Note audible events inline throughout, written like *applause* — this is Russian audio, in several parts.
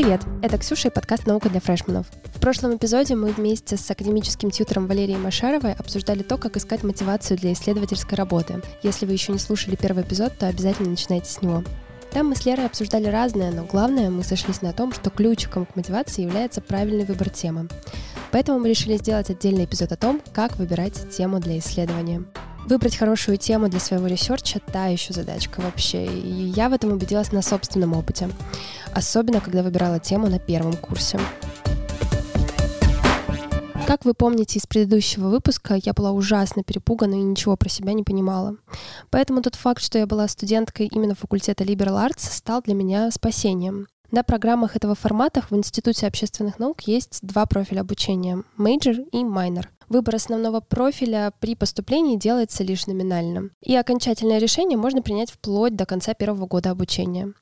Привет! Это Ксюша и подкаст «Наука для фрешманов». В прошлом эпизоде мы вместе с академическим тьютором Валерией Машаровой обсуждали то, как искать мотивацию для исследовательской работы. Если вы еще не слушали первый эпизод, то обязательно начинайте с него. Там мы с Лерой обсуждали разное, но главное, мы сошлись на том, что ключиком к мотивации является правильный выбор темы. Поэтому мы решили сделать отдельный эпизод о том, как выбирать тему для исследования. Выбрать хорошую тему для своего research а — та еще задачка вообще, и я в этом убедилась на собственном опыте, особенно когда выбирала тему на первом курсе. Как вы помните из предыдущего выпуска, я была ужасно перепугана и ничего про себя не понимала. Поэтому тот факт, что я была студенткой именно факультета Liberal Arts, стал для меня спасением. На программах этого формата в Институте общественных наук есть два профиля обучения — major и minor. Выбор основного профиля при поступлении делается лишь номинально. И окончательное решение можно принять вплоть до конца первого года обучения.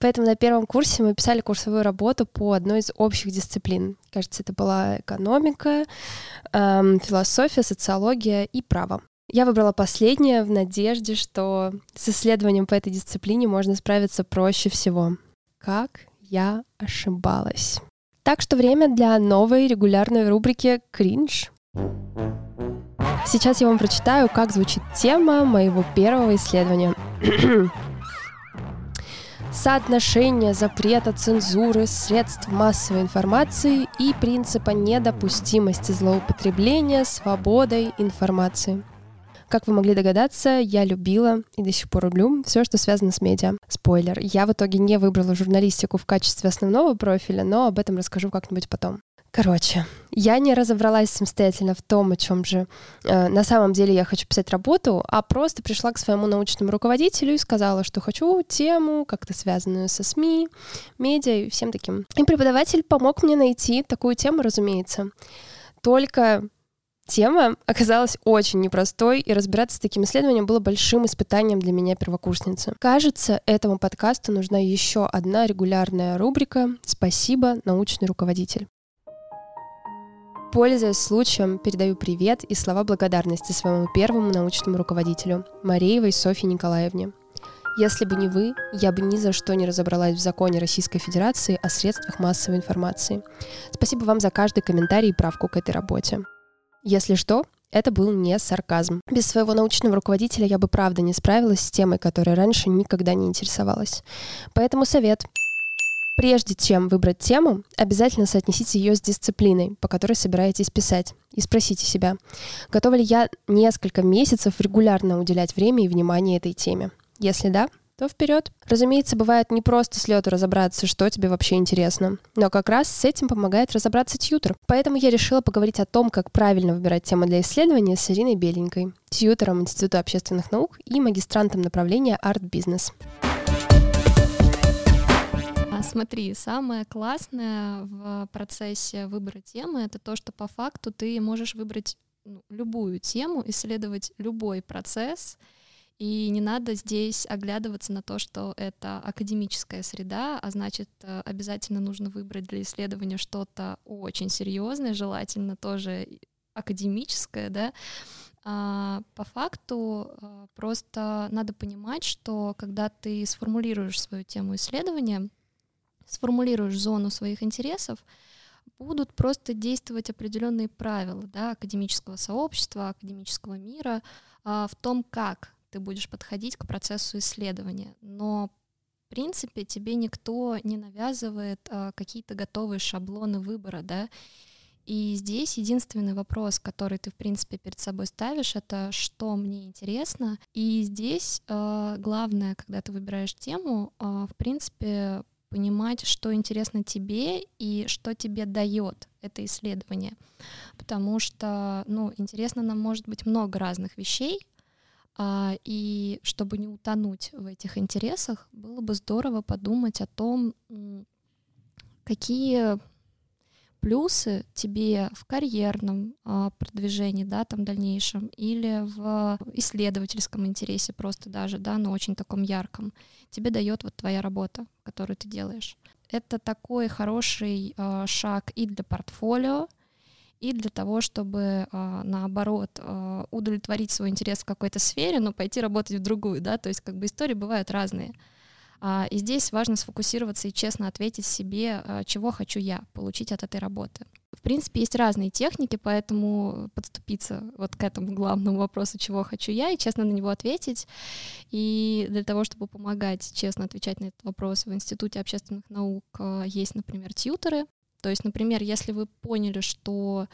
Поэтому на первом курсе мы писали курсовую работу по одной из общих дисциплин. Кажется, это была экономика, эм, философия, социология и право. Я выбрала последнее в надежде, что с исследованием по этой дисциплине можно справиться проще всего. Как я ошибалась. Так что время для новой регулярной рубрики «Кринж». Сейчас я вам прочитаю, как звучит тема моего первого исследования. *clears throat* Соотношение запрета цензуры средств массовой информации и принципа недопустимости злоупотребления свободой информации. Как вы могли догадаться, я любила и до сих пор люблю все, что связано с медиа. Спойлер, я в итоге не выбрала журналистику в качестве основного профиля, но об этом расскажу как-нибудь потом. Короче, я не разобралась самостоятельно в том, о чем же э, на самом деле я хочу писать работу, а просто пришла к своему научному руководителю и сказала, что хочу тему, как-то связанную со СМИ, медиа и всем таким. И преподаватель помог мне найти такую тему, разумеется. Только тема оказалась очень непростой, и разбираться с таким исследованием было большим испытанием для меня, первокурсницы. Кажется, этому подкасту нужна еще одна регулярная рубрика «Спасибо, научный руководитель». Пользуясь случаем, передаю привет и слова благодарности своему первому научному руководителю, Мареевой Софье Николаевне. Если бы не вы, я бы ни за что не разобралась в законе Российской Федерации о средствах массовой информации. Спасибо вам за каждый комментарий и правку к этой работе. Если что, это был не сарказм. Без своего научного руководителя я бы правда не справилась с темой, которой раньше никогда не интересовалась. Поэтому совет — Прежде чем выбрать тему, обязательно соотнесите ее с дисциплиной, по которой собираетесь писать, и спросите себя, готова ли я несколько месяцев регулярно уделять время и внимание этой теме. Если да, то вперед. Разумеется, бывает не просто с лету разобраться, что тебе вообще интересно, но как раз с этим помогает разобраться тьютер. Поэтому я решила поговорить о том, как правильно выбирать тему для исследования с Ириной Беленькой, тьютером Института общественных наук и магистрантом направления арт-бизнес. Смотри, самое классное в процессе выбора темы это то, что по факту ты можешь выбрать ну, любую тему, исследовать любой процесс, и не надо здесь оглядываться на то, что это академическая среда, а значит, э, обязательно нужно выбрать для исследования что-то очень серьезное, желательно тоже академическое, да. А по факту э, просто надо понимать, что когда ты сформулируешь свою тему исследования, сформулируешь зону своих интересов, будут просто действовать определенные правила да, академического сообщества, академического мира а, в том, как ты будешь подходить к процессу исследования. Но в принципе тебе никто не навязывает а, какие-то готовые шаблоны выбора, да. И здесь единственный вопрос, который ты, в принципе, перед собой ставишь, это что мне интересно. И здесь э, главное, когда ты выбираешь тему, э, в принципе, понимать, что интересно тебе и что тебе дает это исследование. Потому что, ну, интересно нам может быть много разных вещей, а, и чтобы не утонуть в этих интересах, было бы здорово подумать о том, какие плюсы тебе в карьерном а, продвижении, да, там дальнейшем, или в исследовательском интересе просто даже, да, но очень таком ярком, тебе дает вот твоя работа, которую ты делаешь. Это такой хороший а, шаг и для портфолио, и для того, чтобы а, наоборот а, удовлетворить свой интерес в какой-то сфере, но пойти работать в другую, да, то есть как бы истории бывают разные. А, и здесь важно сфокусироваться и честно ответить себе, а, чего хочу я получить от этой работы. В принципе, есть разные техники, поэтому подступиться вот к этому главному вопросу, чего хочу я, и честно на него ответить. И для того, чтобы помогать честно отвечать на этот вопрос, в Институте общественных наук а, есть, например, тьютеры. То есть, например, если вы поняли, что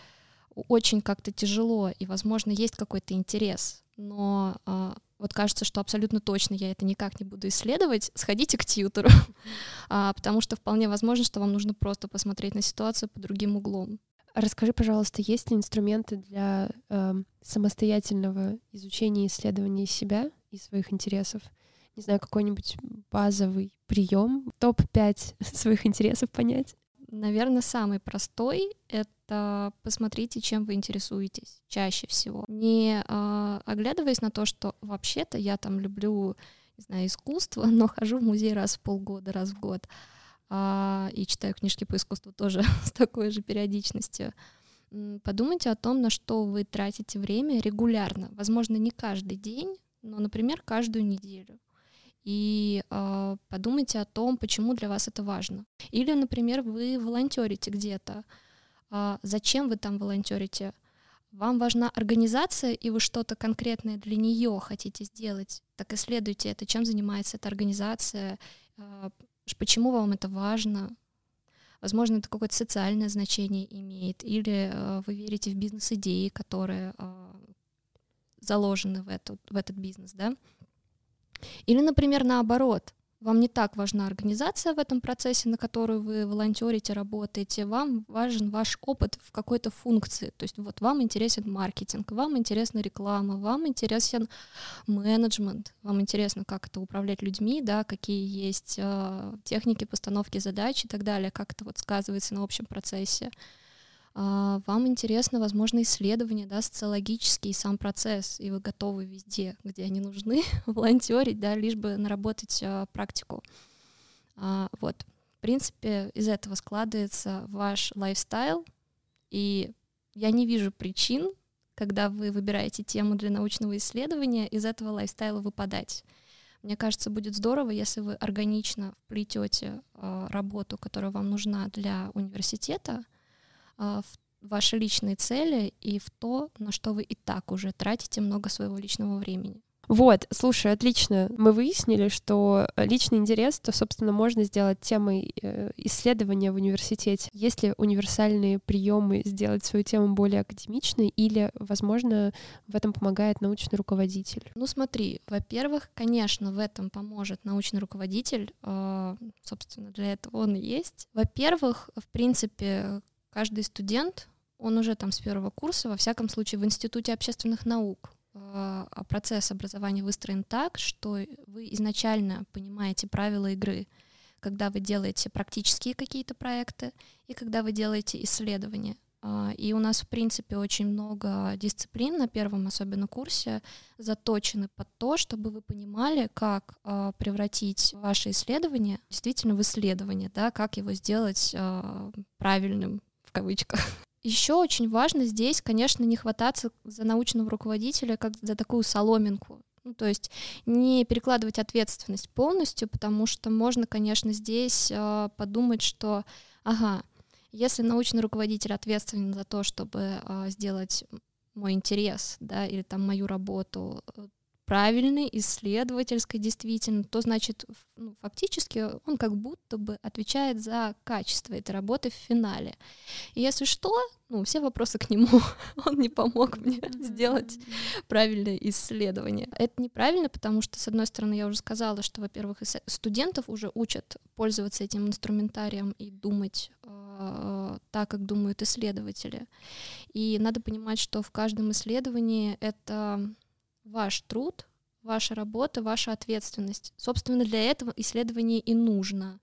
очень как-то тяжело, и, возможно, есть какой-то интерес, но вот кажется, что абсолютно точно я это никак не буду исследовать, сходите к тьютеру, *laughs* а, потому что вполне возможно, что вам нужно просто посмотреть на ситуацию под другим углом. Расскажи, пожалуйста, есть ли инструменты для э, самостоятельного изучения и исследования себя и своих интересов? Не знаю, какой-нибудь базовый прием, топ-5 *laughs* своих интересов понять? Наверное, самый простой — это посмотрите, чем вы интересуетесь чаще всего. Не э, оглядываясь на то, что вообще-то я там люблю, не знаю, искусство, *laughs* но хожу в музей раз в полгода, раз в год, э, и читаю книжки по искусству тоже *laughs* с такой же периодичностью. Подумайте о том, на что вы тратите время регулярно. Возможно, не каждый день, но, например, каждую неделю и э, подумайте о том, почему для вас это важно. Или, например, вы волонтерите где-то. Э, зачем вы там волонтерите? Вам важна организация, и вы что-то конкретное для нее хотите сделать. Так исследуйте это, чем занимается эта организация, э, почему вам это важно. Возможно, это какое-то социальное значение имеет, или э, вы верите в бизнес-идеи, которые э, заложены в, эту, в этот бизнес, да. Или, например, наоборот, вам не так важна организация в этом процессе, на которую вы волонтерите, работаете, вам важен ваш опыт в какой-то функции. То есть вот вам интересен маркетинг, вам интересна реклама, вам интересен менеджмент, вам интересно, как это управлять людьми, да, какие есть э, техники постановки задач и так далее, как это вот сказывается на общем процессе. А, вам интересно, возможно, исследование, да, социологический сам процесс, и вы готовы везде, где они нужны, *laughs* волонтерить, да, лишь бы наработать а, практику. А, вот, в принципе, из этого складывается ваш lifestyle, и я не вижу причин, когда вы выбираете тему для научного исследования, из этого lifestyle а выпадать. Мне кажется, будет здорово, если вы органично вплетете э, работу, которая вам нужна для университета, в ваши личные цели и в то, на что вы и так уже тратите много своего личного времени. Вот, слушай, отлично. Мы выяснили, что личный интерес, то, собственно, можно сделать темой э, исследования в университете. Есть ли универсальные приемы сделать свою тему более академичной или, возможно, в этом помогает научный руководитель? Ну смотри, во-первых, конечно, в этом поможет научный руководитель. А, собственно, для этого он и есть. Во-первых, в принципе, каждый студент, он уже там с первого курса, во всяком случае в Институте общественных наук, а, а процесс образования выстроен так, что вы изначально понимаете правила игры, когда вы делаете практические какие-то проекты и когда вы делаете исследования. А, и у нас, в принципе, очень много дисциплин на первом, особенно курсе, заточены под то, чтобы вы понимали, как превратить ваше исследование действительно в исследование, да, как его сделать правильным, в кавычках. Еще очень важно здесь, конечно, не хвататься за научного руководителя как за такую соломинку. Ну, то есть не перекладывать ответственность полностью, потому что можно, конечно, здесь э, подумать, что, ага, если научный руководитель ответственен за то, чтобы э, сделать мой интерес, да, или там мою работу правильной, исследовательской действительно, то значит ну, фактически он как будто бы отвечает за качество этой работы в финале. И если что, ну, все вопросы к нему. *laughs* Он не помог мне сделать правильное исследование. Это неправильно, потому что, с одной стороны, я уже сказала, что, во-первых, студентов уже учат пользоваться этим инструментарием и думать э, так, как думают исследователи. И надо понимать, что в каждом исследовании это ваш труд, ваша работа, ваша ответственность. Собственно, для этого исследование и нужно.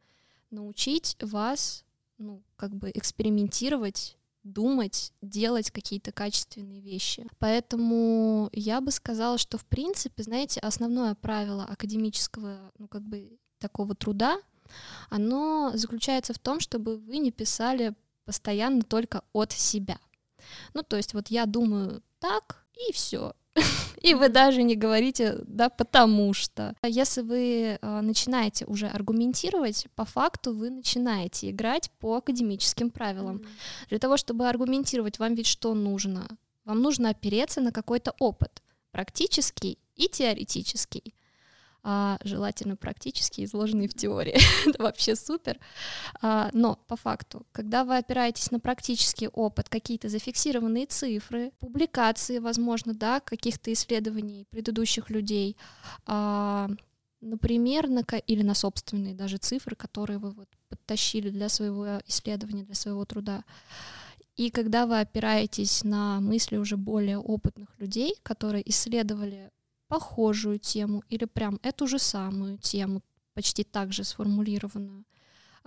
Научить вас, ну, как бы экспериментировать, думать, делать какие-то качественные вещи. Поэтому я бы сказала, что, в принципе, знаете, основное правило академического, ну, как бы такого труда, оно заключается в том, чтобы вы не писали постоянно только от себя. Ну, то есть вот я думаю так, и все. *laughs* и вы даже не говорите, да, потому что. А если вы э, начинаете уже аргументировать, по факту вы начинаете играть по академическим правилам. Mm-hmm. Для того, чтобы аргументировать, вам ведь что нужно? Вам нужно опереться на какой-то опыт, практический и теоретический а, желательно практически изложенные в теории. *laughs* Это вообще супер. А, но по факту, когда вы опираетесь на практический опыт, какие-то зафиксированные цифры, публикации, возможно, да, каких-то исследований предыдущих людей, а, например, на, или на собственные даже цифры, которые вы вот подтащили для своего исследования, для своего труда, и когда вы опираетесь на мысли уже более опытных людей, которые исследовали похожую тему или прям эту же самую тему, почти так же сформулированную,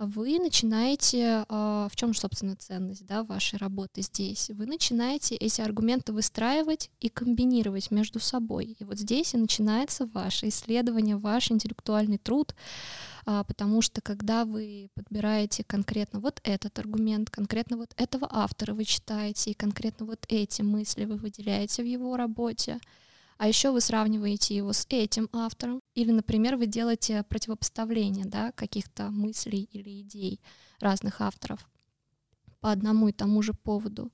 вы начинаете, а, в чем, собственно, ценность да, вашей работы здесь? Вы начинаете эти аргументы выстраивать и комбинировать между собой. И вот здесь и начинается ваше исследование, ваш интеллектуальный труд, а, потому что когда вы подбираете конкретно вот этот аргумент, конкретно вот этого автора вы читаете, и конкретно вот эти мысли вы выделяете в его работе, а еще вы сравниваете его с этим автором, или, например, вы делаете противопоставление да, каких-то мыслей или идей разных авторов по одному и тому же поводу.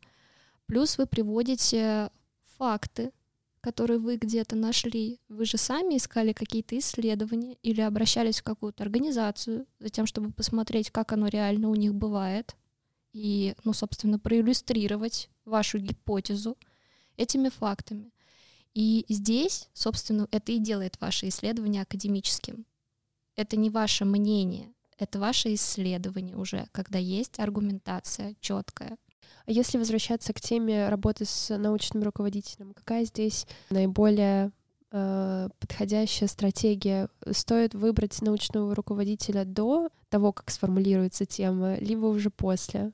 Плюс вы приводите факты, которые вы где-то нашли. Вы же сами искали какие-то исследования или обращались в какую-то организацию за тем, чтобы посмотреть, как оно реально у них бывает, и, ну, собственно, проиллюстрировать вашу гипотезу этими фактами. И здесь, собственно, это и делает ваше исследование академическим. Это не ваше мнение, это ваше исследование уже, когда есть аргументация четкая. А если возвращаться к теме работы с научным руководителем, какая здесь наиболее э, подходящая стратегия? Стоит выбрать научного руководителя до того, как сформулируется тема, либо уже после?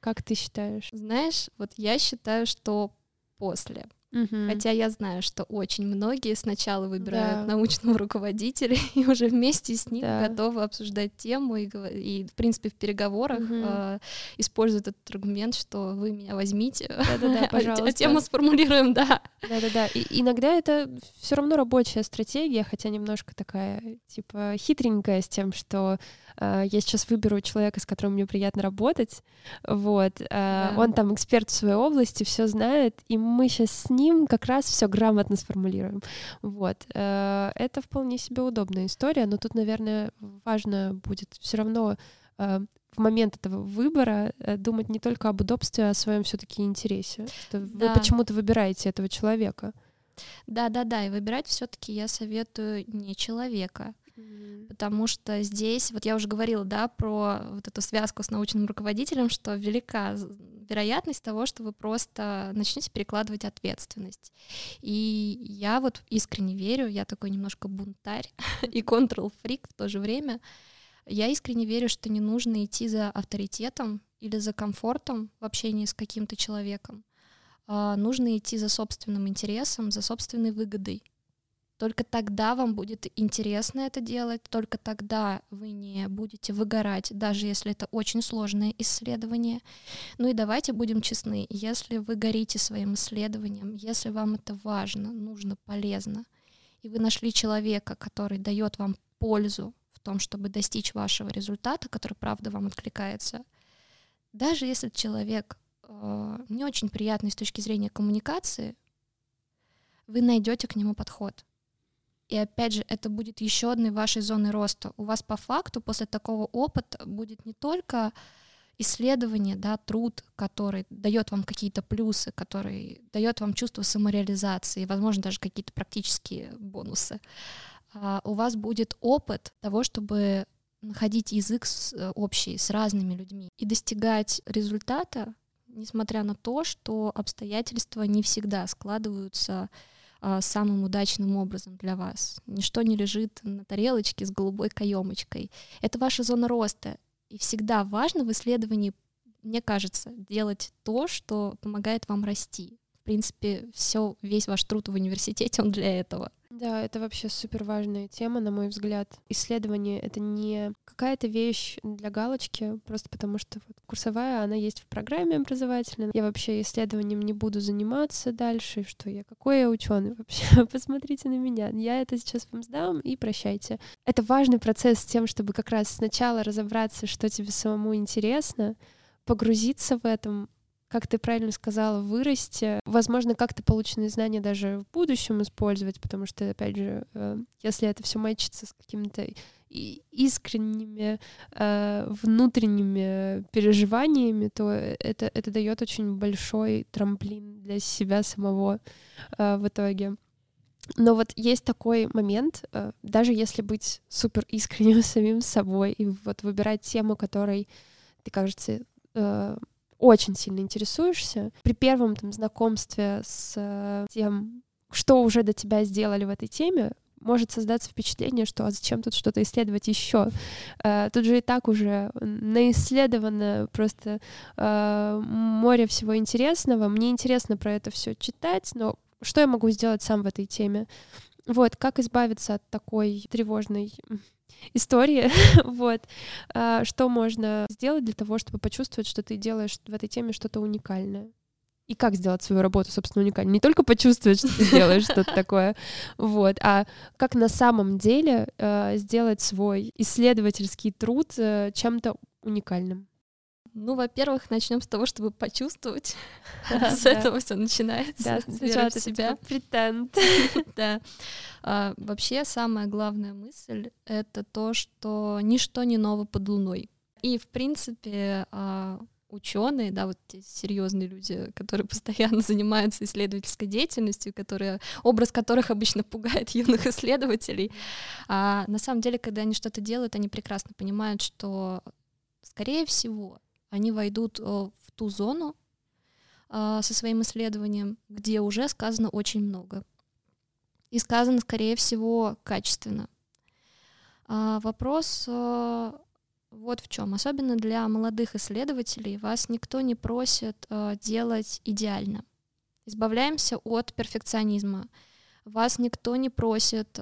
Как ты считаешь? Знаешь, вот я считаю, что после. Угу. Хотя я знаю, что очень многие сначала выбирают да. научного *laughs* руководителя *laughs* и уже вместе с ним да. готовы обсуждать тему и, и, в принципе, в переговорах угу. э, используют этот аргумент, что вы меня возьмите, Да-да-да, *laughs* пожалуйста. а тему сформулируем, да. Да-да-да. И иногда это все равно рабочая стратегия, хотя немножко такая, типа, хитренькая с тем, что э, я сейчас выберу человека, с которым мне приятно работать, вот, э, да. он там эксперт в своей области, все знает, и мы сейчас с ним как раз все грамотно сформулируем. Вот. Э, это вполне себе удобная история, но тут, наверное, важно будет все равно э, в момент этого выбора э, думать не только об удобстве, а о своем все-таки интересе. Что да. Вы почему-то выбираете этого человека. Да, да, да. И выбирать все-таки я советую не человека, Потому что здесь, вот я уже говорила, да, про вот эту связку с научным руководителем, что велика вероятность того, что вы просто начнете перекладывать ответственность. И я вот искренне верю, я такой немножко бунтарь *laughs* и контрол-фрик в то же время, я искренне верю, что не нужно идти за авторитетом или за комфортом в общении с каким-то человеком. А нужно идти за собственным интересом, за собственной выгодой. Только тогда вам будет интересно это делать, только тогда вы не будете выгорать, даже если это очень сложное исследование. Ну и давайте будем честны, если вы горите своим исследованием, если вам это важно, нужно, полезно, и вы нашли человека, который дает вам пользу в том, чтобы достичь вашего результата, который правда вам откликается, даже если человек э, не очень приятный с точки зрения коммуникации, вы найдете к нему подход. И опять же, это будет еще одной вашей зоной роста. У вас по факту после такого опыта будет не только исследование, да, труд, который дает вам какие-то плюсы, который дает вам чувство самореализации, возможно, даже какие-то практические бонусы. А у вас будет опыт того, чтобы находить язык э, общий с разными людьми и достигать результата, несмотря на то, что обстоятельства не всегда складываются самым удачным образом для вас. Ничто не лежит на тарелочке с голубой каемочкой. Это ваша зона роста. И всегда важно в исследовании, мне кажется, делать то, что помогает вам расти в принципе, все, весь ваш труд в университете, он для этого. Да, это вообще супер важная тема, на мой взгляд. Исследование — это не какая-то вещь для галочки, просто потому что вот курсовая, она есть в программе образовательной. Я вообще исследованием не буду заниматься дальше, что я, какой я ученый вообще, *laughs* посмотрите на меня. Я это сейчас вам сдам и прощайте. Это важный процесс с тем, чтобы как раз сначала разобраться, что тебе самому интересно, погрузиться в этом, как ты правильно сказала, вырасти, возможно, как-то полученные знания даже в будущем использовать, потому что, опять же, э, если это все мэчится с какими-то искренними э, внутренними переживаниями, то это, это дает очень большой трамплин для себя самого э, в итоге. Но вот есть такой момент, даже если быть супер искренним *laughs* самим собой и вот выбирать тему, которой ты, кажется, очень сильно интересуешься, при первом там знакомстве с э, тем, что уже до тебя сделали в этой теме, может создаться впечатление, что а зачем тут что-то исследовать еще? Э, тут же и так уже наисследовано просто э, море всего интересного. Мне интересно про это все читать, но что я могу сделать сам в этой теме? Вот, как избавиться от такой тревожной *laughs* истории, *laughs* вот, а, что можно сделать для того, чтобы почувствовать, что ты делаешь в этой теме что-то уникальное. И как сделать свою работу, собственно, уникальной. Не только почувствовать, что ты делаешь что-то *laughs* такое, вот, а как на самом деле э, сделать свой исследовательский труд э, чем-то уникальным. Ну, во-первых, начнем с того, чтобы почувствовать. *laughs* *laughs* С этого все начинается. Да, сначала себя. Претенд. *laughs* Да. А, вообще, самая главная мысль — это то, что ничто не ново под луной. И, в принципе, а, ученые, да, вот те серьезные люди, которые постоянно занимаются исследовательской деятельностью, которые, образ которых обычно пугает юных исследователей. А на самом деле, когда они что-то делают, они прекрасно понимают, что, скорее всего, они войдут э, в ту зону а, со своим исследованием, где уже сказано очень много. И сказано, скорее всего, качественно. А, вопрос э, вот в чем. Особенно для молодых исследователей вас никто не просит э, делать идеально. Избавляемся от перфекционизма. Вас никто не просит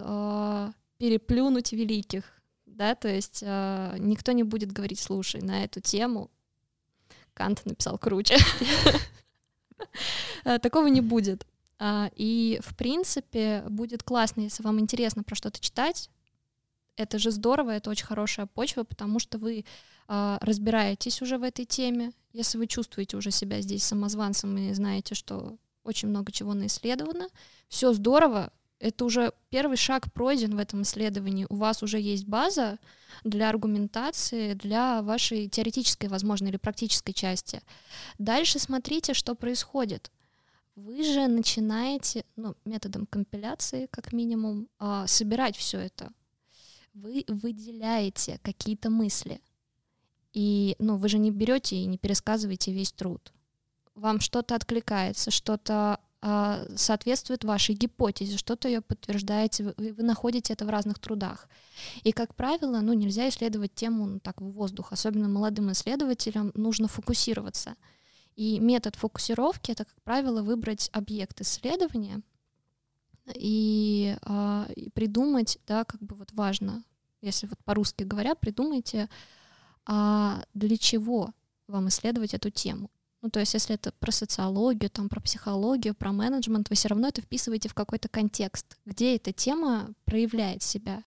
переплюнуть великих, да, то есть никто не будет говорить, слушай, на эту тему Кант написал круче. *laughs* Э, такого не будет. А, и, в принципе, будет классно, если вам интересно про что-то читать. Это же здорово, это очень хорошая почва, потому что вы а, разбираетесь уже в этой теме. Если вы чувствуете уже себя здесь самозванцем и знаете, что очень много чего наисследовано, все здорово, это уже первый шаг пройден в этом исследовании. У вас уже есть база для аргументации, для вашей теоретической, возможно, или практической части. Дальше смотрите, что происходит. Вы же начинаете, ну, методом компиляции, как минимум, а, собирать все это. Вы выделяете какие-то мысли. И, ну, вы же не берете и не пересказываете весь труд. Вам что-то откликается, что-то соответствует вашей гипотезе, что-то ее подтверждаете, вы, вы находите это в разных трудах. И, как правило, ну, нельзя исследовать тему ну, так в воздух, особенно молодым исследователям нужно фокусироваться. И метод фокусировки — это, как правило, выбрать объект исследования и, а, и придумать, да, как бы вот важно, если вот по-русски говоря, придумайте, а для чего вам исследовать эту тему. Ну, то есть, если это про социологию, там, про психологию, про менеджмент, вы все равно это вписываете в какой-то контекст, где эта тема проявляет себя.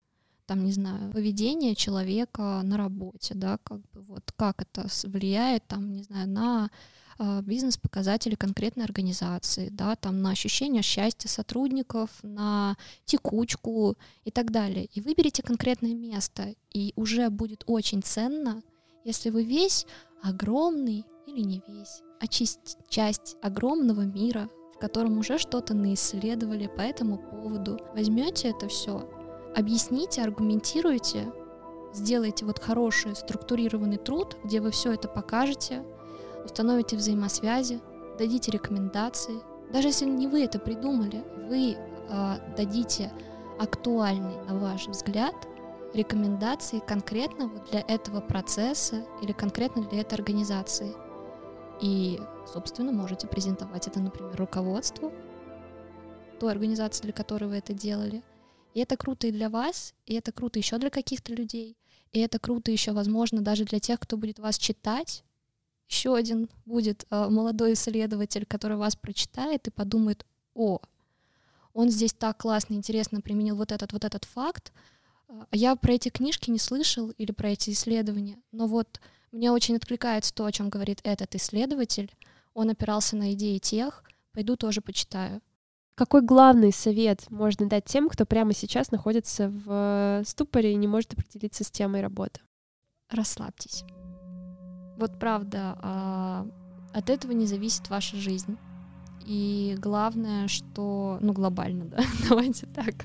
Там, не знаю, поведение человека на работе, да, как бы вот как это влияет, там, не знаю, на э, бизнес-показатели конкретной организации, да, там, на ощущение счастья сотрудников, на текучку и так далее. И выберите конкретное место, и уже будет очень ценно, если вы весь огромный или не весь, а часть, часть огромного мира, в котором уже что-то наисследовали по этому поводу. Возьмете это все, объясните, аргументируйте, сделайте вот хороший структурированный труд, где вы все это покажете, установите взаимосвязи, дадите рекомендации. Даже если не вы это придумали, вы э, дадите актуальный, на ваш взгляд, рекомендации конкретно вот для этого процесса или конкретно для этой организации. И, собственно, можете презентовать это, например, руководству той организации, для которой вы это делали. И это круто и для вас, и это круто еще для каких-то людей, и это круто еще, возможно, даже для тех, кто будет вас читать. Еще один будет э, молодой исследователь, который вас прочитает и подумает, о, он здесь так классно, интересно применил вот этот, вот этот факт, я про эти книжки не слышал или про эти исследования, но вот мне очень откликается то, о чем говорит этот исследователь. Он опирался на идеи тех, пойду тоже почитаю. Какой главный совет можно дать тем, кто прямо сейчас находится в ступоре и не может определиться с темой работы? Расслабьтесь. Вот правда, а, от этого не зависит ваша жизнь. И главное, что, ну, глобально, да, *laughs* давайте так.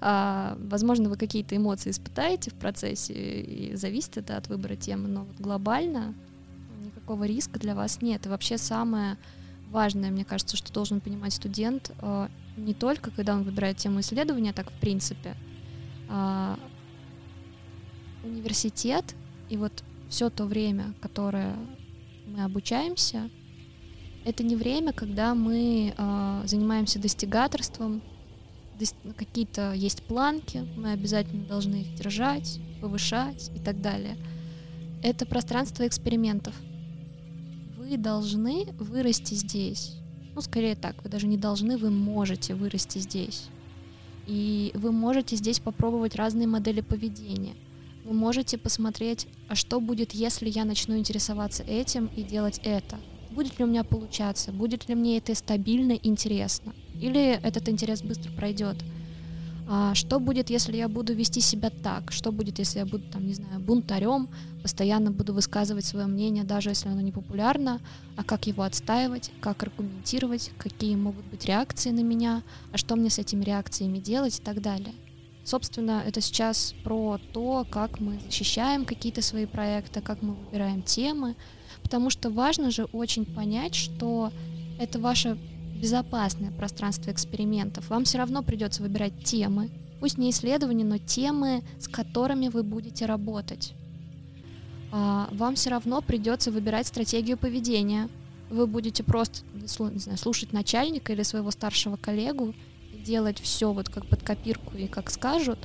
А, возможно, вы какие-то эмоции испытаете в процессе, и зависит это от выбора темы, но вот глобально никакого риска для вас нет. И вообще самое важное, мне кажется, что должен понимать студент, а, не только когда он выбирает тему исследования, так в принципе, а, университет и вот все то время, которое мы обучаемся, это не время, когда мы э, занимаемся достигаторством, дос- какие-то есть планки, мы обязательно должны их держать, повышать и так далее. Это пространство экспериментов. Вы должны вырасти здесь. Ну, скорее так, вы даже не должны, вы можете вырасти здесь. И вы можете здесь попробовать разные модели поведения. Вы можете посмотреть, а что будет, если я начну интересоваться этим и делать это – будет ли у меня получаться, будет ли мне это стабильно интересно, или этот интерес быстро пройдет. А что будет, если я буду вести себя так? Что будет, если я буду, там, не знаю, бунтарем, постоянно буду высказывать свое мнение, даже если оно не популярно, а как его отстаивать, как аргументировать, какие могут быть реакции на меня, а что мне с этими реакциями делать и так далее. Собственно, это сейчас про то, как мы защищаем какие-то свои проекты, как мы выбираем темы, Потому что важно же очень понять, что это ваше безопасное пространство экспериментов. Вам все равно придется выбирать темы, пусть не исследования, но темы, с которыми вы будете работать. А, вам все равно придется выбирать стратегию поведения. Вы будете просто не знаю, слушать начальника или своего старшего коллегу делать все вот как под копирку и как скажут,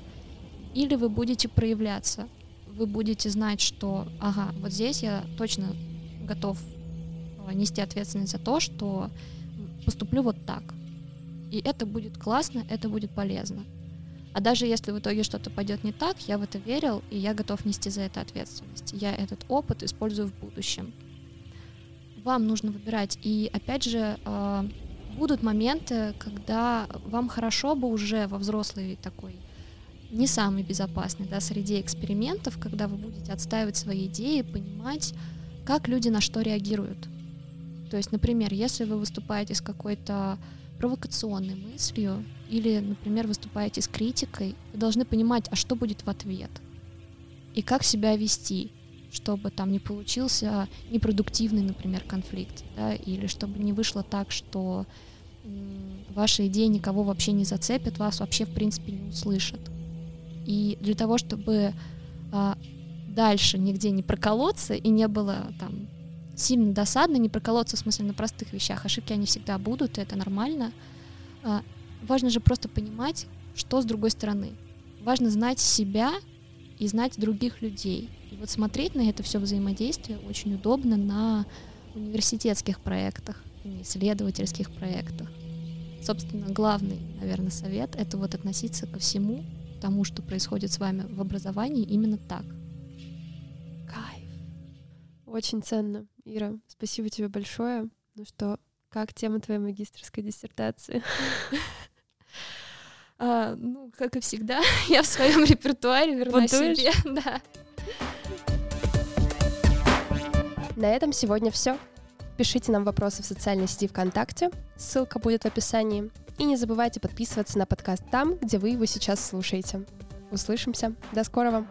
или вы будете проявляться. Вы будете знать, что, ага, вот здесь я точно готов э, нести ответственность за то, что поступлю вот так. И это будет классно, это будет полезно. А даже если в итоге что-то пойдет не так, я в это верил, и я готов нести за это ответственность. Я этот опыт использую в будущем. Вам нужно выбирать. И опять же, э, будут моменты, когда вам хорошо бы уже во взрослой такой не самой безопасной да, среде экспериментов, когда вы будете отстаивать свои идеи, понимать, как люди на что реагируют. То есть, например, если вы выступаете с какой-то провокационной мыслью или, например, выступаете с критикой, вы должны понимать, а что будет в ответ и как себя вести, чтобы там не получился непродуктивный, например, конфликт, да, или чтобы не вышло так, что ваши идеи никого вообще не зацепят, вас вообще в принципе не услышат. И для того, чтобы а, дальше нигде не проколоться и не было там сильно досадно, не проколоться в смысле на простых вещах. Ошибки они всегда будут, и это нормально. А, важно же просто понимать, что с другой стороны. Важно знать себя и знать других людей. И вот смотреть на это все взаимодействие очень удобно на университетских проектах, исследовательских проектах. Собственно, главный, наверное, совет — это вот относиться ко всему тому, что происходит с вами в образовании именно так — очень ценно, Ира. Спасибо тебе большое. Ну что, как тема твоей магистрской диссертации? *laughs* А, ну, как и всегда, *laughs* я в своем репертуаре верну себе. *laughs* Да. На этом сегодня все. Пишите нам вопросы в социальной сети ВКонтакте, ссылка будет в описании. И не забывайте подписываться на подкаст там, где вы его сейчас слушаете. Услышимся. До скорого!